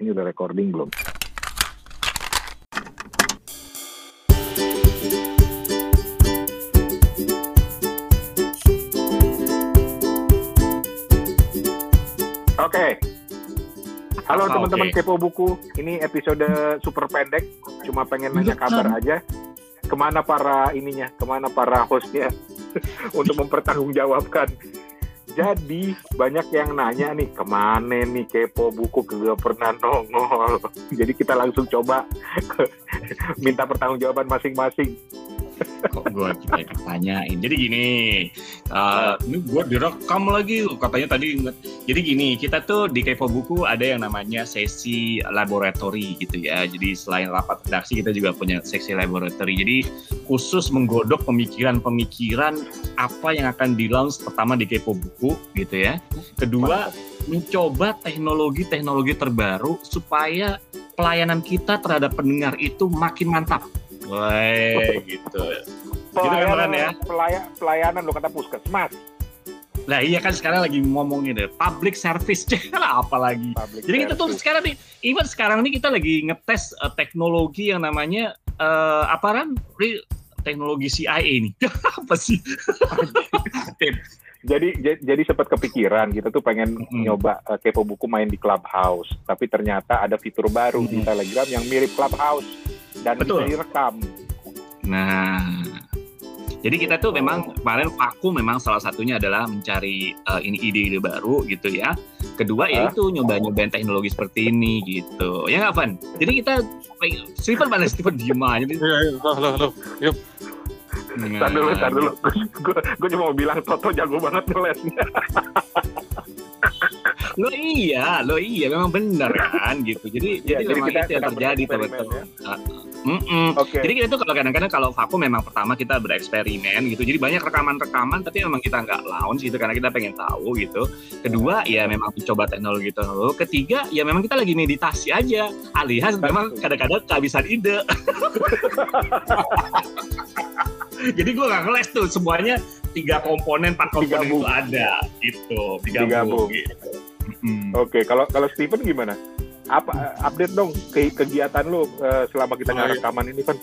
Ini udah recording belum? Oke. Halo Apa, teman-teman oke? kepo buku. Ini episode super pendek. Cuma pengen nanya kabar aja. Ke mana para ininya? Ke mana para hostnya untuk mempertanggungjawabkan? Jadi banyak yang nanya nih ke mana nih kepo buku kagak pernah nongol. Jadi kita langsung coba minta pertanggungjawaban masing-masing. Kok gue kita tanyain? Jadi gini uh, ini gue direkam lagi katanya tadi jadi gini kita tuh di Kepo Buku ada yang namanya sesi laboratory gitu ya. Jadi selain rapat redaksi kita juga punya seksi laboratory. Jadi khusus menggodok pemikiran-pemikiran apa yang akan di launch pertama di Kepo Buku gitu ya. Kedua mencoba teknologi-teknologi terbaru supaya pelayanan kita terhadap pendengar itu makin mantap Wah, gitu. Pelayanan, beneran ya? pelaya- pelayanan lo kata puskesmas. Nah iya kan sekarang lagi ngomongin deh public service lah apalagi. Public Jadi kita tuh service. sekarang nih, even sekarang nih kita lagi ngetes eh, teknologi yang namanya eh, apa kan? Teknologi CIA nih. apa sih? jadi jadi sempat kepikiran kita tuh pengen Mm-mm. nyoba eh, kepo buku main di Clubhouse tapi ternyata ada fitur baru di Mm-mm. Telegram yang mirip Clubhouse dan Betul. bisa direkam Nah, jadi kita tuh memang kemarin vakum memang salah satunya adalah mencari eh, ini ide-ide baru gitu ya. Kedua Hah? yaitu nyoba-nyobain teknologi seperti ini gitu. Ya nggak Van? Jadi kita Stephen mana Stephen diem aja. loh, loh, loh. Nah, Tar dulu, tar dulu. Gue cuma mau bilang Toto jago banget ngelesnya. Lo iya, lo iya memang benar kan gitu. Jadi Ya, jadi, jadi memang kita itu yang terjadi teman-teman. ya. Ah, mm-mm. Oke. Jadi kita tuh kalau kadang-kadang kalau vakum memang pertama kita bereksperimen gitu. Jadi banyak rekaman-rekaman tapi memang kita nggak launch gitu karena kita pengen tahu gitu. Kedua ya memang mencoba teknologi teknologi. Ketiga ya memang kita lagi meditasi aja. Alias memang kadang-kadang kehabisan ide. Jadi gue nggak ngeles tuh semuanya tiga komponen, empat komponen Digabung. itu ada gitu. Digabung. Digabung. Gitu. Mm. Oke, kalau kalau Steven gimana? Apa update dong ke kegiatan lu eh, selama kita Oh, iya. rekaman ini kan?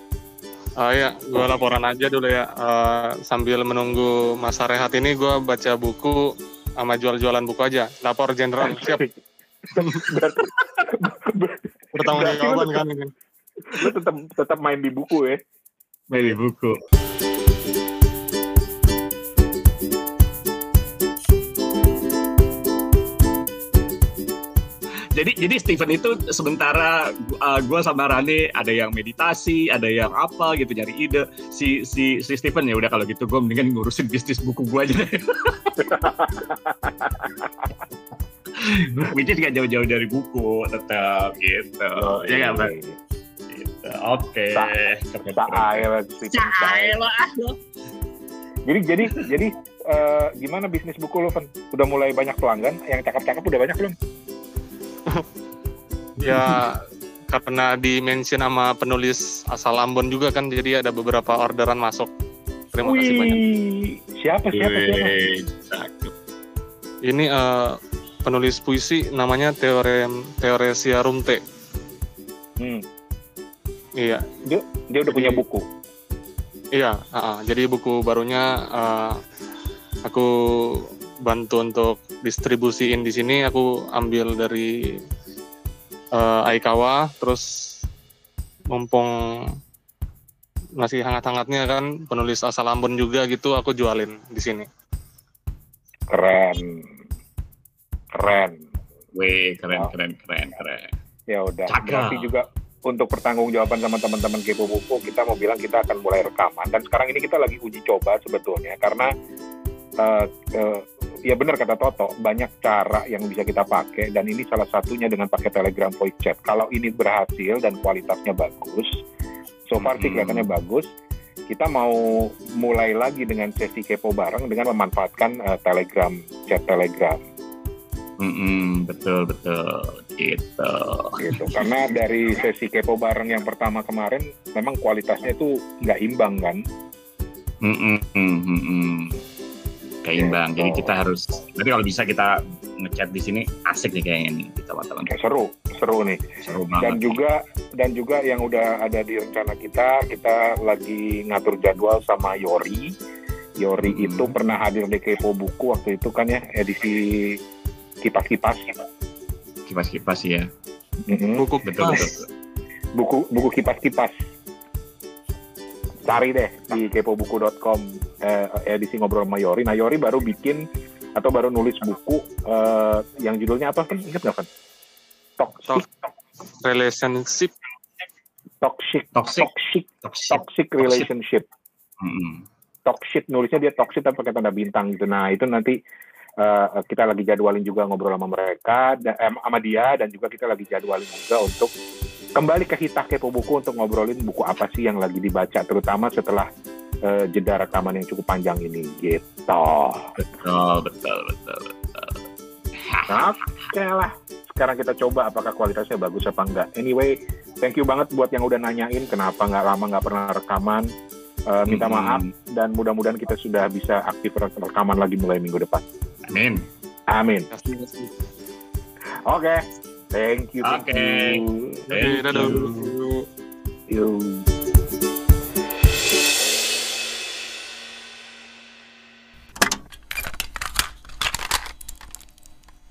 Ah ya, gue laporan aja dulu ya. Eh, sambil menunggu masa rehat ini, gue baca buku sama jual-jualan buku aja. Lapor jenderal, siap. Lu jawaban kan ini. Lu tetap tetap main di buku ya. Dari buku. Jadi jadi Steven itu sementara uh, gue sama Rane ada yang meditasi, ada yang apa gitu nyari ide. Si si si Steven ya udah kalau gitu gue mendingan ngurusin bisnis buku gue aja. Which is gak jauh-jauh dari buku tetap gitu. ya nggak Bang? Gitu. Oke. Tak air. Jadi jadi jadi eh, gimana bisnis buku Van? Udah mulai banyak pelanggan, yang cakep-cakep udah banyak belum? Ya, karena di mention sama penulis asal Ambon juga kan, jadi ada beberapa orderan masuk. Terima kasih banyak. Siapa siapa siapa? Wih. Ini eh, penulis puisi namanya Teorem Teoresia Rumte. Hmm, Iya, dia udah punya buku. Iya, ah. jadi buku barunya ah, aku bantu untuk distribusiin di sini. Aku ambil dari eh, Aikawa, terus mumpung masih hangat-hangatnya kan penulis asal Ambon juga gitu, aku jualin di sini. Keren. Keren. Wih, keren, Wow. keren, keren, keren. Ya udah. Berarti juga untuk pertanggungjawaban sama teman-teman kepo buku, kita mau bilang kita akan mulai rekaman. Dan sekarang ini kita lagi uji coba sebetulnya karena eh, eh, ya benar kata Toto, banyak cara yang bisa kita pakai dan ini salah satunya dengan pakai Telegram voice chat. Kalau ini berhasil dan kualitasnya bagus, so far sih Hmm. kelihatannya bagus. Kita mau mulai lagi dengan sesi kepo bareng dengan memanfaatkan eh, Telegram chat Telegram. Mm-mm, betul, betul. Gitu. gitu karena dari sesi kepo bareng yang pertama kemarin memang kualitasnya itu nggak imbang kan Mm-mm, mm-mm. Keimbang. Jadi Gitu. kita harus. Nanti kalau bisa kita ngechat di sini asik nih kayaknya nih kita teman-teman. kayak seru seru nih. Seru Dan banget. juga dan juga yang udah ada di rencana kita, kita lagi ngatur jadwal sama Yori. Yori Hmm. itu pernah hadir di Kepo Buku waktu itu kan ya edisi kipas-kipas. kipas-kipas ya. Mhm. buku Betul kipas. betul. Buku buku kipas-kipas. Cari deh di kepobuku.com eh, edisi ngobrol sama Yori. Nah Yori baru bikin atau baru nulis buku eh, yang judulnya apa kan? Ingat nggak kan? Toxic, relationship toxic, Toxic. toxic, Toxic. toxic relationship. Mm-mm. Toxic nulisnya dia toxic tapi pakai tanda bintang gitu. Nah itu nanti eh, kita lagi jadwalin juga ngobrol sama mereka, da- eh, sama dia dan juga kita lagi jadwalin juga untuk kembali ke Hitah Kepo Buku untuk ngobrolin buku apa sih yang lagi dibaca, terutama setelah eh, jeda rekaman yang cukup panjang ini gitu. Betul betul betul. betul. Oke lah. Sekarang kita coba apakah kualitasnya bagus apa enggak. Anyway, thank you banget buat yang udah nanyain kenapa nggak lama nggak pernah rekaman. Eh, minta Mm-mm. maaf dan mudah-mudahan kita sudah bisa aktif re- rekaman lagi mulai minggu depan. Amin. Amin. Oke. Thank you. Thank Oke. you. Oke, dadah. you. You.